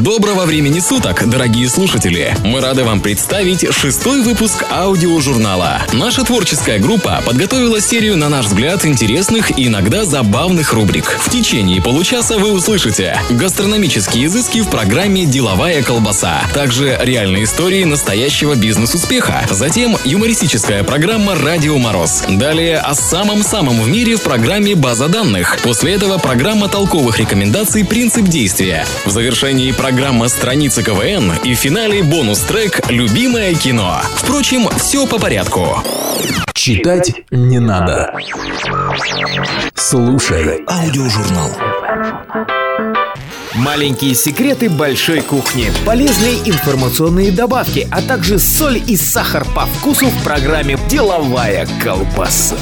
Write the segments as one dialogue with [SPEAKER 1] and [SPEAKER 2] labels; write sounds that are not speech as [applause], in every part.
[SPEAKER 1] Доброго времени суток, дорогие слушатели! Мы рады вам представить шестой выпуск аудиожурнала. Наша творческая группа подготовила серию, на наш взгляд, интересных и иногда забавных рубрик. В течение получаса вы услышите гастрономические изыски в программе «Деловая колбаса», также реальные истории настоящего бизнес-успеха, затем юмористическая программа «Радио Мороз», далее о самом-самом в мире в программе «База данных», после этого программа толковых рекомендаций «Принцип действия». В завершении программа «Страница КВН» и в финале бонус-трек «Любимое кино». Впрочем, все по порядку.
[SPEAKER 2] Читать не надо. Слушай аудиожурнал.
[SPEAKER 3] Маленькие секреты большой кухни, полезные информационные добавки, а также соль и сахар по вкусу в программе «Деловая колбаса».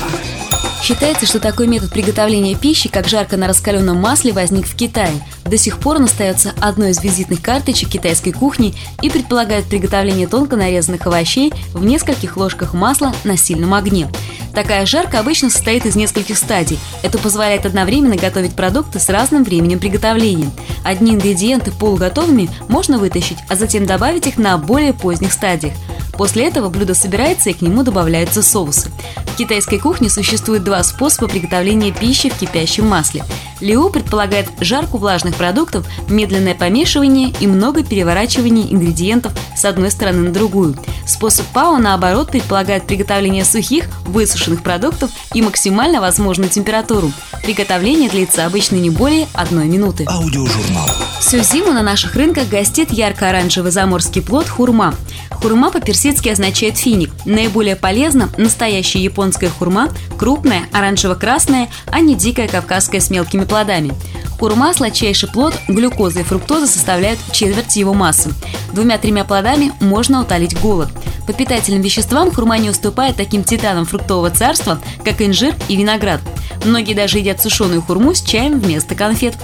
[SPEAKER 4] Считается, что такой метод приготовления пищи, как жарко на раскаленном масле, возник в Китае. До сих пор он остается одной из визитных карточек китайской кухни и предполагает приготовление тонко нарезанных овощей в нескольких ложках масла на сильном огне. Такая жарка обычно состоит из нескольких стадий. Это позволяет одновременно готовить продукты с разным временем приготовления. Одни ингредиенты полуготовыми можно вытащить, а затем добавить их на более поздних стадиях. После этого блюдо собирается и к нему добавляются соусы. В китайской кухне существует два способа приготовления пищи в кипящем масле. Лиу предполагает жарку влажных продуктов, медленное помешивание и много переворачивания ингредиентов с одной стороны на другую. Способ Пао, наоборот, предполагает приготовление сухих, высушенных продуктов и максимально возможную температуру. Приготовление длится обычно не более одной минуты.
[SPEAKER 2] Аудиожурнал.
[SPEAKER 4] Всю зиму на наших рынках гостит ярко-оранжевый заморский плод хурма. Хурма по-персидски означает финик. Наиболее полезна настоящая японская хурма, крупная, оранжево-красная, а не дикая кавказская с мелкими плодами. Хурма – сладчайший плод, глюкоза и фруктоза составляют четверть его массы. Двумя-тремя плодами можно утолить голод. По питательным веществам хурма не уступает таким титанам фруктового царства, как инжир и виноград. Многие даже едят сушеную хурму с чаем вместо конфет.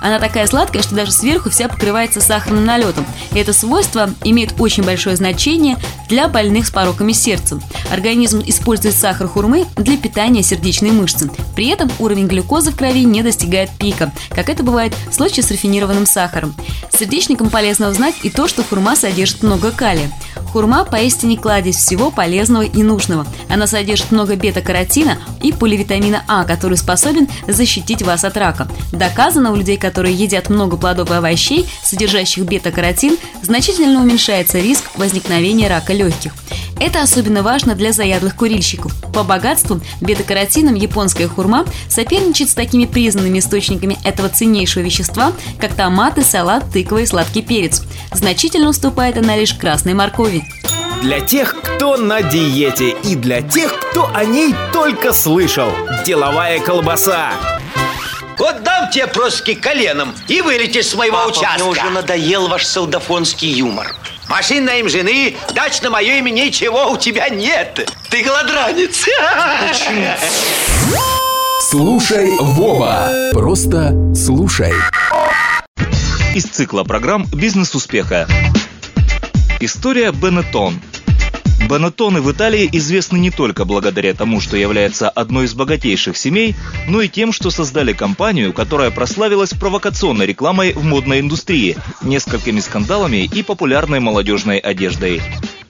[SPEAKER 4] Она такая сладкая, что даже сверху вся покрывается сахарным налетом. И это свойство имеет очень большое значение для больных с пороками сердца. Организм использует сахар хурмы для питания сердечной мышцы. При этом уровень глюкозы в крови не достигает пика, как это бывает в случае с рафинированным сахаром. Сердечникам полезно узнать и то, что хурма содержит много калия. Хурма поистине кладезь всего полезного и нужного. Она содержит много бета-каротина и поливитамина А, который способен защитить вас от рака. Доказано у людей, которые едят много плодов и овощей, содержащих бета-каротин, значительно уменьшается риск возникновения рака легких. Это особенно важно для заядлых курильщиков. По богатству бета-каротином японская хурма соперничает с такими признанными источниками этого ценнейшего вещества, как томаты, салат, тыква и сладкий перец. Значительно уступает она лишь красной моркови.
[SPEAKER 3] Для тех, кто на диете и для тех, кто о ней только слышал. Деловая колбаса.
[SPEAKER 5] Вот дам тебе проски коленом и вылетишь с моего
[SPEAKER 6] Папа,
[SPEAKER 5] участка.
[SPEAKER 6] мне уже надоел ваш солдафонский юмор.
[SPEAKER 5] Машин на им жены, дач на мое имя ничего у тебя нет. Ты голодранец.
[SPEAKER 2] Слушай Вова. Просто слушай.
[SPEAKER 7] из цикла программ «Бизнес успеха». История Бенетон. Бенетоны в Италии известны не только благодаря тому, что является одной из богатейших семей, но и тем, что создали компанию, которая прославилась провокационной рекламой в модной индустрии, несколькими скандалами и популярной молодежной одеждой.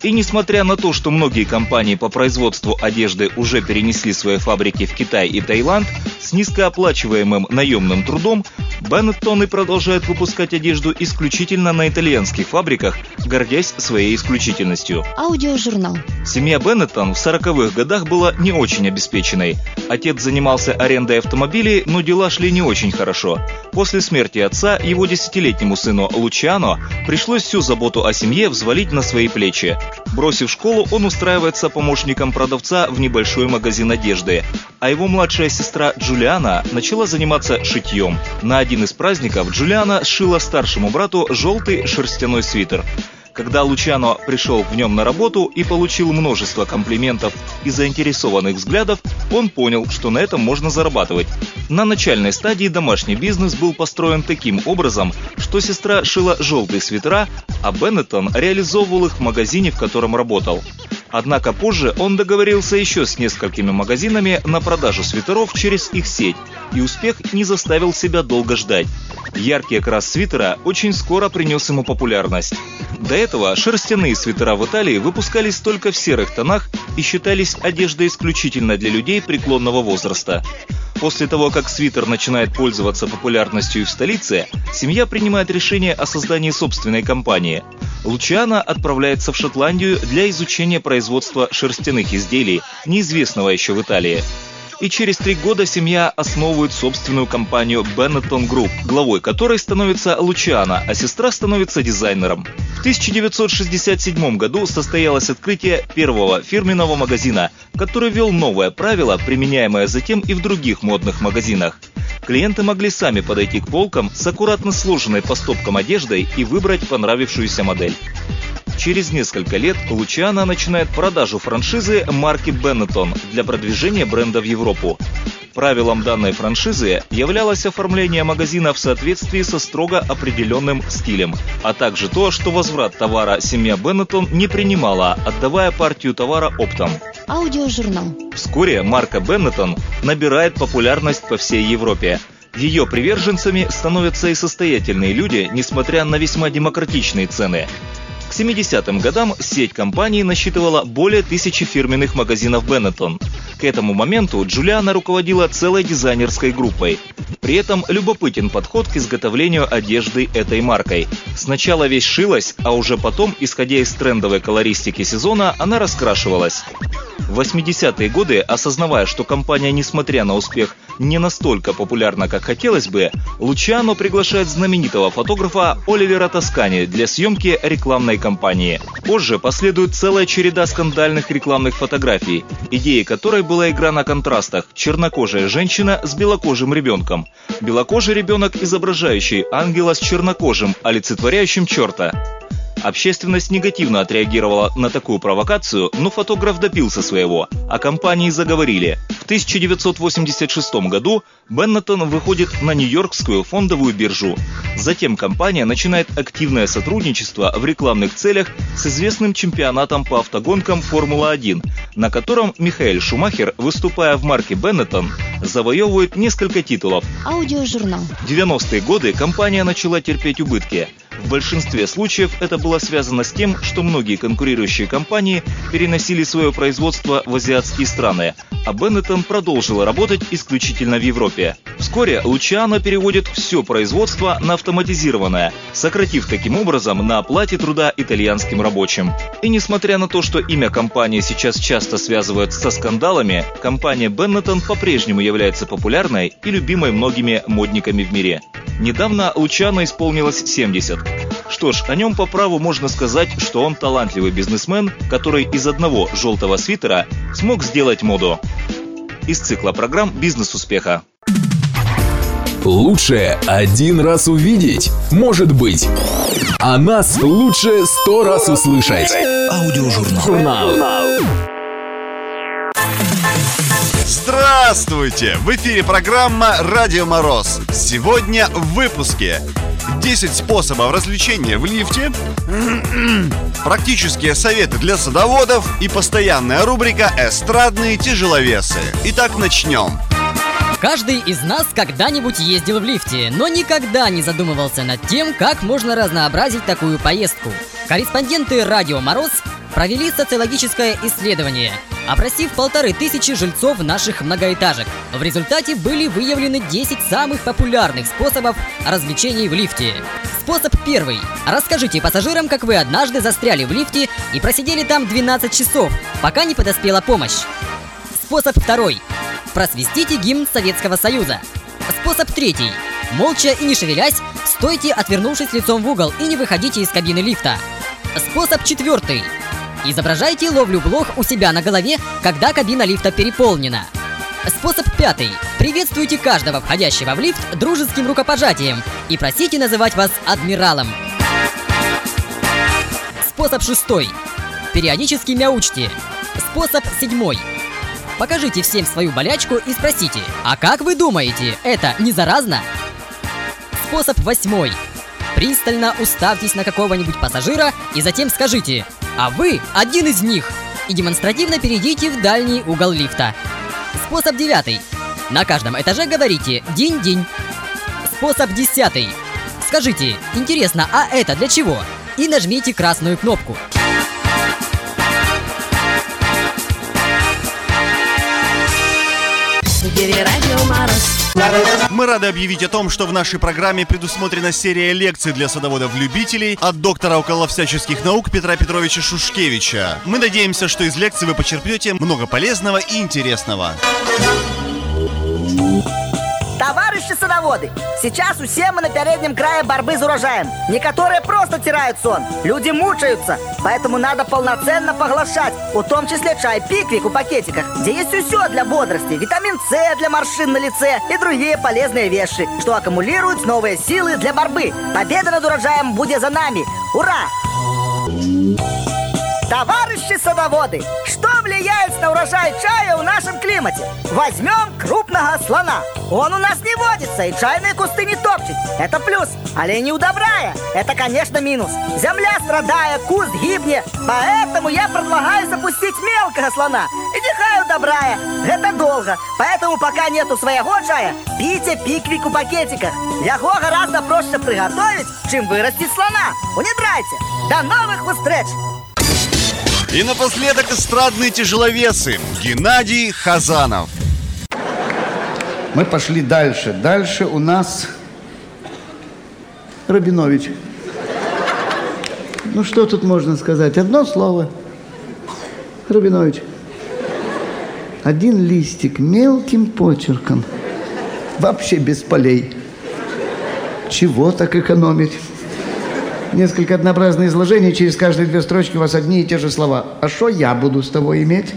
[SPEAKER 7] И несмотря на то, что многие компании по производству одежды уже перенесли свои фабрики в Китай и Таиланд, с низкооплачиваемым наемным трудом, Беннеттоны продолжают выпускать одежду исключительно на итальянских фабриках, гордясь своей исключительностью.
[SPEAKER 8] Аудиожурнал.
[SPEAKER 7] Семья Беннеттон в 40-х годах была не очень обеспеченной. Отец занимался арендой автомобилей, но дела шли не очень хорошо. После смерти отца его десятилетнему сыну Лучиано пришлось всю заботу о семье взвалить на свои плечи. Бросив школу, он устраивается помощником продавца в небольшой магазин одежды, а его младшая сестра Джулиана начала заниматься шитьем. На один из праздников Джулиана сшила старшему брату желтый шерстяной свитер. Когда Лучано пришел в нем на работу и получил множество комплиментов и заинтересованных взглядов, он понял, что на этом можно зарабатывать. На начальной стадии домашний бизнес был построен таким образом, что сестра шила желтые свитера, а Беннетон реализовывал их в магазине, в котором работал. Однако позже он договорился еще с несколькими магазинами на продажу свитеров через их сеть, и успех не заставил себя долго ждать. Яркий окрас свитера очень скоро принес ему популярность. До этого шерстяные свитера в Италии выпускались только в серых тонах и считались одеждой исключительно для людей преклонного возраста. После того, как свитер начинает пользоваться популярностью в столице, семья принимает решение о создании собственной компании. Лучиана отправляется в Шотландию для изучения производства шерстяных изделий, неизвестного еще в Италии и через три года семья основывает собственную компанию Benetton Group, главой которой становится Лучиана, а сестра становится дизайнером. В 1967 году состоялось открытие первого фирменного магазина, который ввел новое правило, применяемое затем и в других модных магазинах. Клиенты могли сами подойти к полкам с аккуратно сложенной по стопкам одеждой и выбрать понравившуюся модель. Через несколько лет Лучиана начинает продажу франшизы марки Benetton для продвижения бренда в Европу. Правилом данной франшизы являлось оформление магазина в соответствии со строго определенным стилем, а также то, что возврат товара семья Беннетон не принимала, отдавая партию товара оптом.
[SPEAKER 8] Аудиожурнал.
[SPEAKER 7] Вскоре марка Беннетон набирает популярность по всей Европе. Ее приверженцами становятся и состоятельные люди, несмотря на весьма демократичные цены. К 70-м годам сеть компании насчитывала более тысячи фирменных магазинов Benetton. К этому моменту Джулиана руководила целой дизайнерской группой. При этом любопытен подход к изготовлению одежды этой маркой. Сначала вещь шилась, а уже потом, исходя из трендовой колористики сезона, она раскрашивалась. В 80-е годы, осознавая, что компания, несмотря на успех, не настолько популярна, как хотелось бы, Лучиано приглашает знаменитого фотографа Оливера Тоскани для съемки рекламной кампании. Позже последует целая череда скандальных рекламных фотографий, идеей которой была игра на контрастах «Чернокожая женщина с белокожим ребенком», «Белокожий ребенок, изображающий ангела с чернокожим, олицетворяющим черта», Общественность негативно отреагировала на такую провокацию, но фотограф добился своего, а компании заговорили. В 1986 году Беннетон выходит на Нью-Йоркскую фондовую биржу. Затем компания начинает активное сотрудничество в рекламных целях с известным чемпионатом по автогонкам Формула-1, на котором Михаэль Шумахер, выступая в марке Беннетон, завоевывает несколько титулов.
[SPEAKER 8] Аудиожурнал.
[SPEAKER 7] В 90-е годы компания начала терпеть убытки. В большинстве случаев это было связано с тем, что многие конкурирующие компании переносили свое производство в азиатские страны, а Benetton продолжила работать исключительно в Европе. Вскоре Лучиано переводит все производство на автоматизированное, сократив таким образом на оплате труда итальянским рабочим. И несмотря на то, что имя компании сейчас часто связывают со скандалами, компания Benetton по-прежнему является популярной и любимой многими модниками в мире. Недавно Лучано исполнилось 70. Что ж, о нем по праву можно сказать, что он талантливый бизнесмен, который из одного желтого свитера смог сделать моду. Из цикла программ «Бизнес успеха».
[SPEAKER 2] Лучше один раз увидеть, может быть. А нас лучше сто раз услышать. Аудиожурнал. Журнал.
[SPEAKER 9] Здравствуйте! В эфире программа «Радио Мороз». Сегодня в выпуске 10 способов развлечения в лифте, [clears throat] практические советы для садоводов и постоянная рубрика «Эстрадные тяжеловесы». Итак, начнем.
[SPEAKER 10] Каждый из нас когда-нибудь ездил в лифте, но никогда не задумывался над тем, как можно разнообразить такую поездку. Корреспонденты «Радио Мороз» провели социологическое исследование, опросив полторы тысячи жильцов наших многоэтажек. В результате были выявлены 10 самых популярных способов развлечений в лифте. Способ первый. Расскажите пассажирам, как вы однажды застряли в лифте и просидели там 12 часов, пока не подоспела помощь. Способ второй. Просвистите гимн Советского Союза. Способ третий. Молча и не шевелясь, стойте, отвернувшись лицом в угол и не выходите из кабины лифта. Способ четвертый. Изображайте ловлю блох у себя на голове, когда кабина лифта переполнена. Способ пятый. Приветствуйте каждого входящего в лифт дружеским рукопожатием и просите называть вас адмиралом. Способ шестой. Периодически мяучьте. Способ седьмой. Покажите всем свою болячку и спросите, а как вы думаете, это не заразно? Способ восьмой. Пристально уставьтесь на какого-нибудь пассажира и затем скажите, а вы один из них. и демонстративно перейдите в дальний угол лифта. Способ девятый. На каждом этаже говорите «день-день». Способ десятый. Скажите «интересно, а это для чего?» и нажмите красную кнопку.
[SPEAKER 9] Мы рады объявить о том, что в нашей программе предусмотрена серия лекций для садоводов-любителей от доктора около всяческих наук Петра Петровича Шушкевича. Мы надеемся, что из лекций вы почерпнете много полезного и интересного.
[SPEAKER 11] Товарищи садоводы, сейчас все мы на переднем крае борьбы с урожаем. Некоторые просто теряют сон, люди мучаются. Поэтому надо полноценно поглощать, в том числе чай пиквик в пакетиках, где есть все для бодрости, витамин С для морщин на лице и другие полезные вещи, что аккумулируют новые силы для борьбы. Победа над урожаем будет за нами. Ура! Товарищи садоводы, что влияет на урожай чая в нашем климате? Возьмем крупного слона. Он у нас не водится и чайные кусты не топчет. Это плюс. Олень удобрая. Это, конечно, минус. Земля страдая, куст гибнет. Поэтому я предлагаю запустить мелкого слона. И нехай удобрая. Это долго. Поэтому пока нету своего чая, пейте пиквик в пакетиках. Его гораздо проще приготовить, чем вырастить слона. Унидрайте. До новых встреч!
[SPEAKER 9] И напоследок эстрадные тяжеловесы Геннадий Хазанов.
[SPEAKER 12] Мы пошли дальше. Дальше у нас Рабинович. Ну что тут можно сказать? Одно слово. Рабинович. Один листик мелким почерком. Вообще без полей. Чего так экономить? Несколько однообразные изложения, через каждые две строчки у вас одни и те же слова. А что я буду с тобой иметь?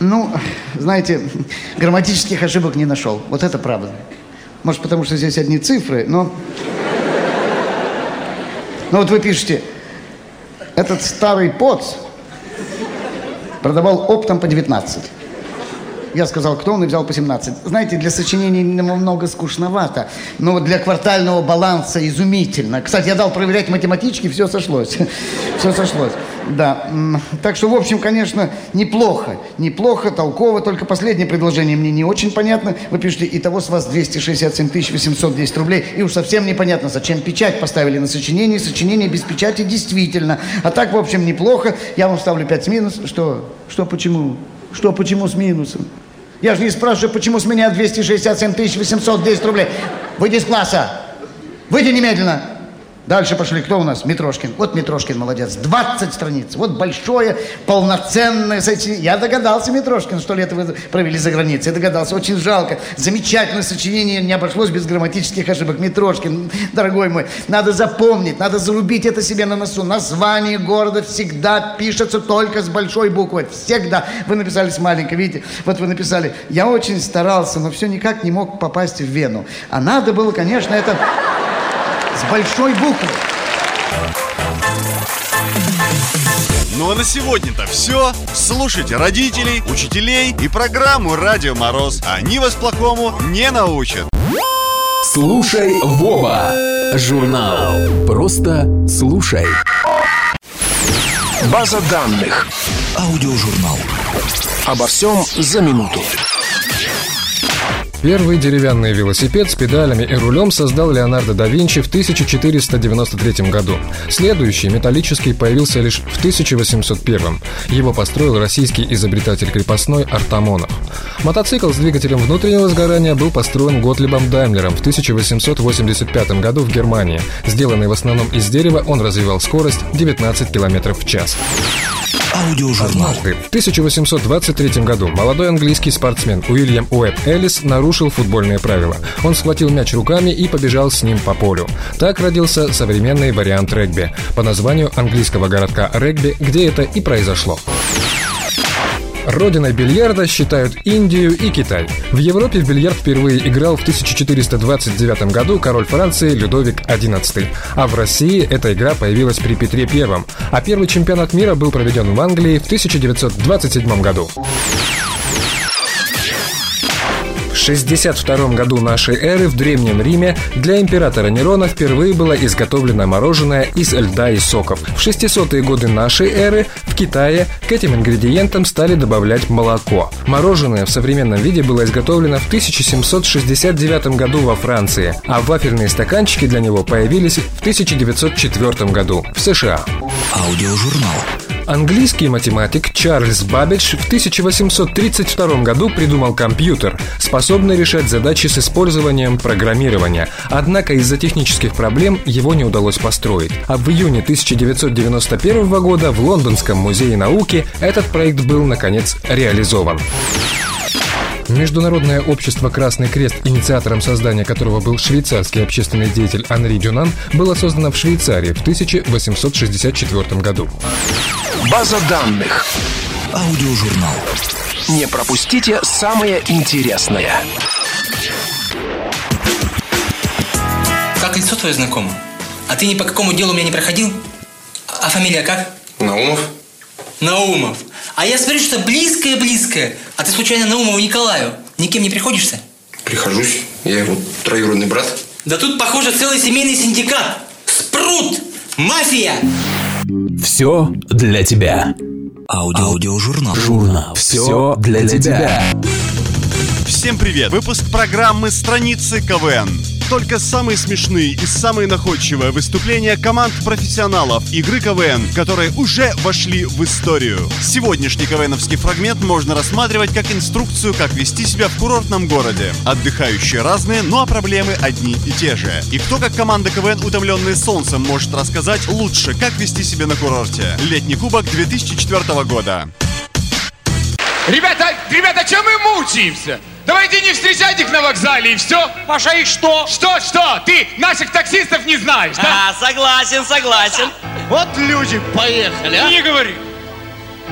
[SPEAKER 12] Ну, знаете, грамматических ошибок не нашел. Вот это правда. Может, потому что здесь одни цифры, но... Ну вот вы пишете, этот старый поц продавал оптом по 19. Я сказал, кто он, и взял по 17. Знаете, для сочинений немного скучновато, но для квартального баланса изумительно. Кстати, я дал проверять математички, все сошлось. [laughs] Все сошлось. Да. Так что, в общем, конечно, неплохо. Неплохо, толково. Только последнее предложение мне не очень понятно. Вы пишете, и того с вас 267 810 рублей. И уж совсем непонятно, зачем печать поставили на сочинение. Сочинение без печати действительно. А так, в общем, неплохо. Я вам ставлю 5 с минус. Что? Что, почему? Что, почему с минусом? Я же не спрашиваю, почему с меня 267 810 рублей. Выйди из класса. Выйди немедленно. Дальше пошли. Кто у нас? Митрошкин. Вот Митрошкин молодец. 20 страниц. Вот большое, полноценное сочинение. Я догадался, Митрошкин, что лето вы провели за границей. Я догадался. Очень жалко. Замечательное сочинение. Не обошлось без грамматических ошибок. Митрошкин, дорогой мой, надо запомнить, надо зарубить это себе на носу. Название города всегда пишется только с большой буквы. Всегда. Вы написали с маленькой, видите? Вот вы написали. Я очень старался, но все никак не мог попасть в Вену. А надо было, конечно, это с большой буквы.
[SPEAKER 9] Ну а на сегодня-то все. Слушайте родителей, учителей и программу «Радио Мороз». Они вас плохому не научат.
[SPEAKER 2] Слушай, Вова. Журнал. Просто слушай.
[SPEAKER 13] База данных. Аудиожурнал. Обо всем за минуту.
[SPEAKER 14] Первый деревянный велосипед с педалями и рулем создал Леонардо да Винчи в 1493 году. Следующий, металлический, появился лишь в 1801. Его построил российский изобретатель крепостной Артамонов. Мотоцикл с двигателем внутреннего сгорания был построен Готлибом Даймлером в 1885 году в Германии. Сделанный в основном из дерева, он развивал скорость 19 км в час.
[SPEAKER 13] Аудиожурнал.
[SPEAKER 14] Однажды, в 1823 году молодой английский спортсмен Уильям Уэбб Эллис нарушил футбольные правила. Он схватил мяч руками и побежал с ним по полю. Так родился современный вариант регби по названию английского городка Регби, где это и произошло. Родиной бильярда считают Индию и Китай. В Европе в бильярд впервые играл в 1429 году король Франции Людовик XI. А в России эта игра появилась при Петре I. А первый чемпионат мира был проведен в Англии в 1927 году. 62 году нашей эры в Древнем Риме для императора Нерона впервые было изготовлено мороженое из льда и соков. В 600-е годы нашей эры в Китае к этим ингредиентам стали добавлять молоко. Мороженое в современном виде было изготовлено в 1769 году во Франции, а вафельные стаканчики для него появились в 1904 году в США.
[SPEAKER 13] Аудиожурнал.
[SPEAKER 14] Английский математик Чарльз Баббидж в 1832 году придумал компьютер, способный решать задачи с использованием программирования. Однако из-за технических проблем его не удалось построить. А в июне 1991 года в Лондонском музее науки этот проект был, наконец, реализован. Международное общество «Красный крест», инициатором создания которого был швейцарский общественный деятель Анри Дюнан, было создано в Швейцарии в 1864 году.
[SPEAKER 13] База данных. Аудиожурнал. Не пропустите самое интересное.
[SPEAKER 15] Как лицо твое знакомо? А ты ни по какому делу у меня не проходил? А фамилия как?
[SPEAKER 16] Наумов.
[SPEAKER 15] Наумов. А я смотрю, что близкое-близкое. А ты случайно Наумову Николаю никем не приходишься?
[SPEAKER 16] Прихожусь. Я его троюродный брат.
[SPEAKER 15] Да тут, похоже, целый семейный синдикат. Спрут! Мафия!
[SPEAKER 2] Все для тебя.
[SPEAKER 13] Аудио. Аудиожурнал.
[SPEAKER 2] Журнал. Все для тебя.
[SPEAKER 9] Всем привет! Выпуск программы «Страницы КВН». Только самые смешные и самые находчивые выступления команд профессионалов игры КВН, которые уже вошли в историю. Сегодняшний КВНовский фрагмент можно рассматривать как инструкцию, как вести себя в курортном городе. Отдыхающие разные, ну а проблемы одни и те же. И кто, как команда КВН «Утомленные солнцем», может рассказать лучше, как вести себя на курорте. Летний кубок 2004 года.
[SPEAKER 17] Ребята, ребята, чем мы мучаемся? Давайте не встречать их на вокзале и все.
[SPEAKER 18] Паша, и что?
[SPEAKER 17] Что, что? Ты наших таксистов не знаешь, да?
[SPEAKER 18] А, согласен, согласен.
[SPEAKER 19] Вот люди поехали, а?
[SPEAKER 18] Не говори.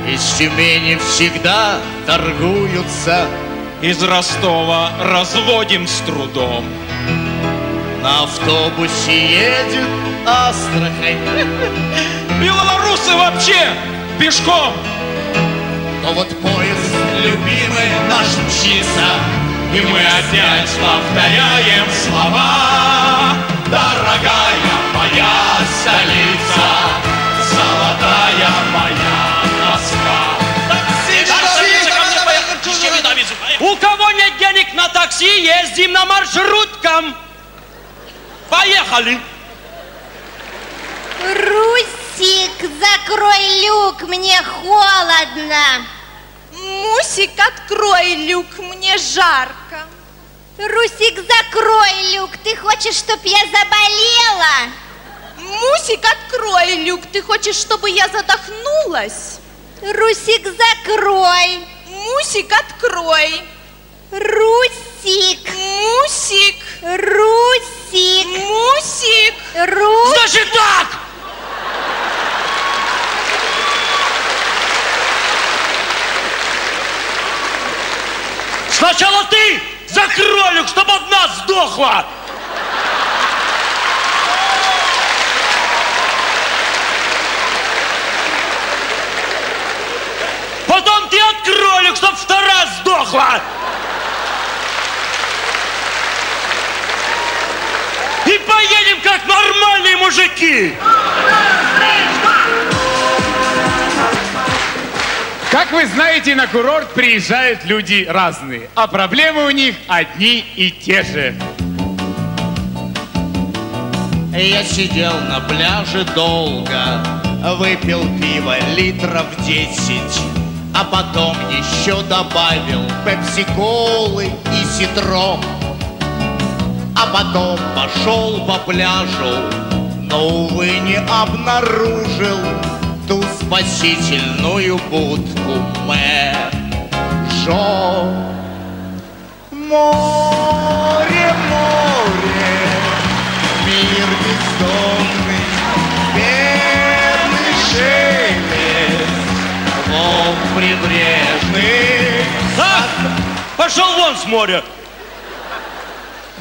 [SPEAKER 19] Из Тюмени всегда торгуются.
[SPEAKER 18] Из Ростова разводим с трудом.
[SPEAKER 19] На автобусе едет Астрахань. [laughs]
[SPEAKER 18] Белорусы вообще пешком.
[SPEAKER 19] Но вот поезд любимый наш мчится,
[SPEAKER 18] И мы опять повторяем слова. Дорогая моя столица, Золотая моя Москва. У кого нет денег на такси, ездим на маршруткам. Поехали.
[SPEAKER 20] Русик, закрой люк, мне холодно.
[SPEAKER 21] Мусик, открой люк, мне жарко.
[SPEAKER 20] Русик, закрой люк, ты хочешь, чтоб я заболела?
[SPEAKER 21] Мусик, открой люк, ты хочешь, чтобы я задохнулась?
[SPEAKER 20] Русик, закрой.
[SPEAKER 21] Мусик, открой.
[SPEAKER 20] Русик.
[SPEAKER 21] Мусик.
[SPEAKER 20] Русик.
[SPEAKER 21] Мусик.
[SPEAKER 20] Русик.
[SPEAKER 18] Значит так! Сначала ты закрой люк, чтобы одна сдохла! Потом ты открой люк, чтобы вторая сдохла! И поедем как нормальные мужики!
[SPEAKER 17] Как вы знаете, на курорт приезжают люди разные, а проблемы у них одни и те же.
[SPEAKER 19] Я сидел на пляже долго, выпил пиво литров десять, а потом еще добавил пепси-колы и ситро. А потом пошел по пляжу, но, увы, не обнаружил ту спасительную будку Мэжо. Море, море, мир бездонный, бедный шелест, волн прибрежный.
[SPEAKER 18] А? Пошел вон с моря!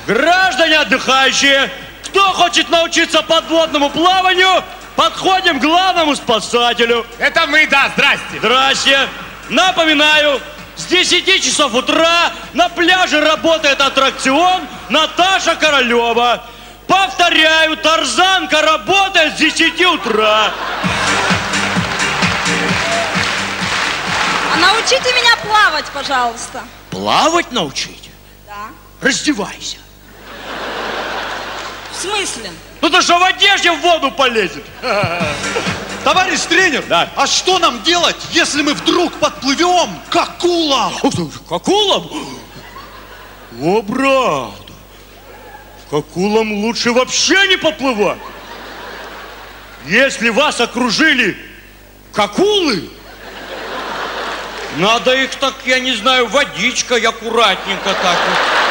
[SPEAKER 18] Граждане отдыхающие, кто хочет научиться подводному плаванию, подходим к главному спасателю.
[SPEAKER 17] Это мы, да, здрасте.
[SPEAKER 18] Здрасте. Напоминаю, С 10 часов утра на пляже работает аттракцион Наташа Королева. Повторяю, тарзанка работает с 10 утра.
[SPEAKER 21] А научите меня плавать, пожалуйста.
[SPEAKER 18] Плавать научить?
[SPEAKER 21] Да.
[SPEAKER 18] Раздевайся.
[SPEAKER 21] В смысле?
[SPEAKER 18] Ну ты что в одежде в воду полезет? [laughs]
[SPEAKER 22] Товарищ тренер,
[SPEAKER 18] да.
[SPEAKER 22] а что нам делать, если мы вдруг подплывем к акулам?
[SPEAKER 18] К акулам? О, брат, к акулам лучше вообще не поплывать. Если вас окружили акулы, надо их так, я не знаю, водичкой аккуратненько так вот.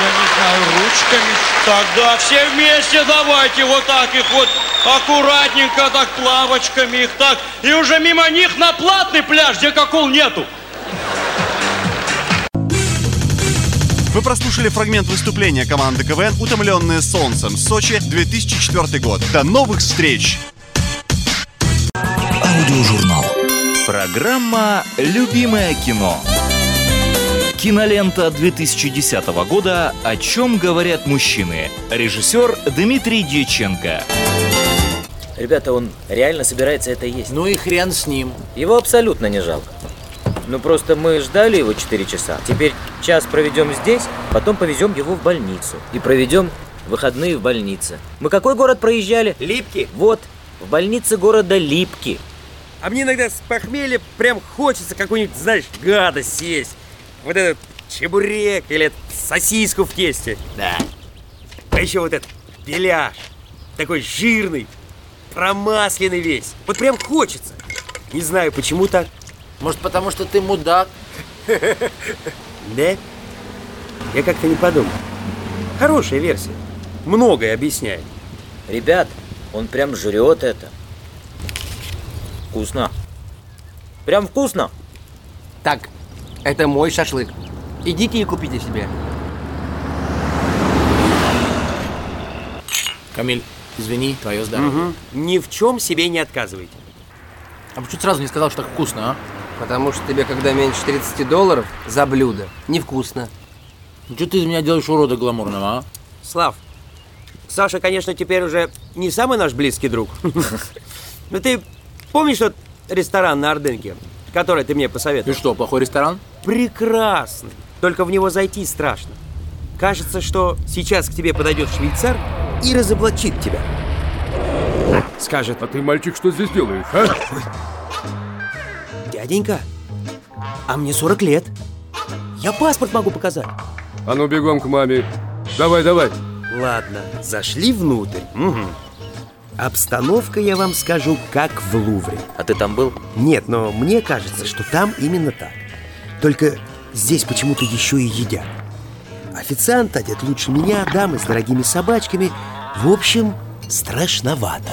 [SPEAKER 18] Я не знаю, ручками. Так, да, все вместе давайте вот так их вот аккуратненько так плавочками их так. И уже мимо них на платный пляж, где акул нету.
[SPEAKER 9] Вы прослушали фрагмент выступления команды КВН «Утомленные солнцем» Сочи, 2004 год. До новых встреч!
[SPEAKER 2] Аудиожурнал.
[SPEAKER 7] Программа «Любимое кино». Кинолента 2010 года «О чем говорят мужчины». Режиссер Дмитрий Дьяченко.
[SPEAKER 23] Ребята, он реально собирается это есть.
[SPEAKER 24] Ну и хрен с ним.
[SPEAKER 23] Его абсолютно не жалко. Ну просто мы ждали его 4 часа. Теперь час проведем здесь, потом повезем его в больницу. И проведем выходные в больнице. Мы какой город проезжали?
[SPEAKER 24] Липки.
[SPEAKER 23] Вот, в больнице города Липки.
[SPEAKER 25] А мне иногда с похмелья прям хочется какую-нибудь, знаешь, гадость съесть. Вот этот чебурек или сосиску в тесте.
[SPEAKER 24] Да.
[SPEAKER 25] А еще вот этот беляш. Такой жирный, промасленный весь. Вот прям хочется. Не знаю, почему так.
[SPEAKER 24] Может, потому что ты мудак? [laughs]
[SPEAKER 25] Да? Я как-то не подумал. Хорошая версия. Многое объясняет.
[SPEAKER 23] Ребят, он прям жрет это. Вкусно. Прям вкусно.
[SPEAKER 24] Так, это мой шашлык. Идите и купите себе. Камиль, извини, твое здоровье.
[SPEAKER 25] Угу. Ни в чем себе не отказывайте.
[SPEAKER 24] А почему сразу не сказал, что так вкусно, а?
[SPEAKER 26] Потому что тебе, когда меньше 30 долларов за блюдо, невкусно.
[SPEAKER 24] Ну что ты из меня делаешь урода гламурного, а?
[SPEAKER 25] Слав, Саша, конечно, теперь уже не самый наш близкий друг. [laughs] Но ты помнишь тот ресторан на Ордынке, который ты мне посоветовал?
[SPEAKER 24] И что, плохой ресторан?
[SPEAKER 25] Прекрасный. Только в него зайти страшно. Кажется, что сейчас к тебе подойдет швейцар и разоблачит тебя. Скажет,
[SPEAKER 27] а ты, мальчик, что здесь делаешь, а?
[SPEAKER 25] Дяденька, а мне 40 лет. Я паспорт могу показать.
[SPEAKER 27] А ну бегом к маме. Давай, давай.
[SPEAKER 25] Ладно, зашли внутрь. Угу. Обстановка, я вам скажу, как в Лувре.
[SPEAKER 23] А ты там был?
[SPEAKER 25] Нет, но мне кажется, что там именно так. Только здесь почему-то еще и едят. Официант одет лучше меня, дамы с дорогими собачками. В общем, страшновато.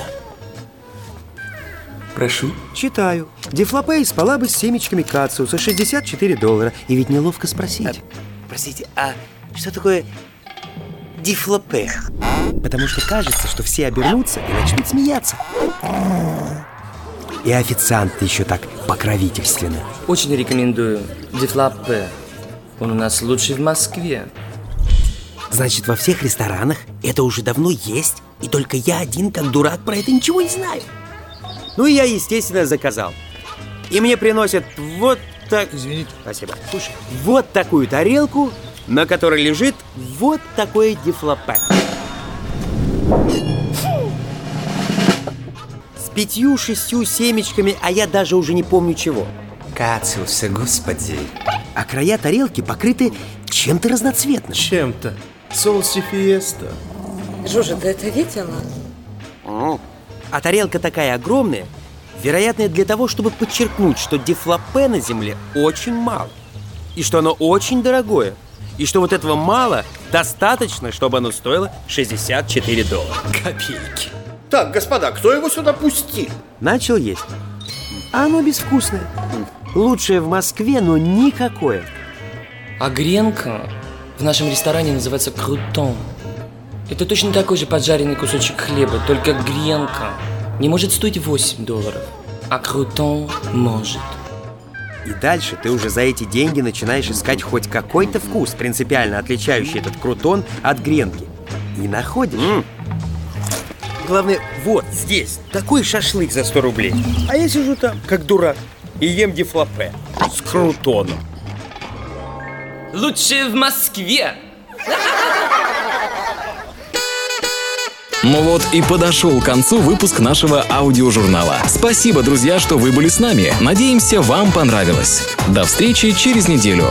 [SPEAKER 26] Прошу.
[SPEAKER 25] Читаю. Дефлопей спала бы с семечками кацу за 64 доллара. И ведь неловко спросить.
[SPEAKER 23] А, простите, а что такое дифлопе?
[SPEAKER 25] Потому что кажется, что все обернутся и начнут смеяться. И официант еще так покровительственно.
[SPEAKER 26] Очень рекомендую. Дефлопе. Он у нас лучший в Москве.
[SPEAKER 25] Значит, во всех ресторанах это уже давно есть, и только я один, как дурак, про это ничего не знаю. Ну и я, естественно, заказал. И мне приносят вот так...
[SPEAKER 24] Извините.
[SPEAKER 25] Спасибо. Слушай, вот такую тарелку, на которой лежит вот такое дифлопе. С пятью-шестью семечками, а я даже уже не помню чего.
[SPEAKER 26] Кациуса, господи.
[SPEAKER 25] А края тарелки покрыты чем-то разноцветным.
[SPEAKER 26] Чем-то. Соуси фиеста.
[SPEAKER 21] Жужа, ты это видела?
[SPEAKER 25] А тарелка такая огромная, вероятно, для того, чтобы подчеркнуть, что дефлопе на земле очень мало. И что оно очень дорогое. И что вот этого мало достаточно, чтобы оно стоило 64 доллара.
[SPEAKER 26] Копейки.
[SPEAKER 22] Так, господа, кто его сюда пустил?
[SPEAKER 25] Начал есть. А оно безвкусное. Лучшее в Москве, но никакое.
[SPEAKER 26] А гренка в нашем ресторане называется крутон. Это точно такой же поджаренный кусочек хлеба, только гренка не может стоить 8 долларов, а крутон может.
[SPEAKER 28] И дальше ты уже за эти деньги начинаешь искать хоть какой-то вкус, принципиально отличающий этот крутон от гренки. И находишь. Главное, вот здесь такой шашлык за 100 рублей. А я сижу там, как дурак, и ем дефлопе с крутоном.
[SPEAKER 26] Лучше в Москве.
[SPEAKER 1] Ну вот и подошел к концу выпуск нашего аудиожурнала. Спасибо, друзья, что вы были с нами. Надеемся, вам понравилось. До встречи через неделю.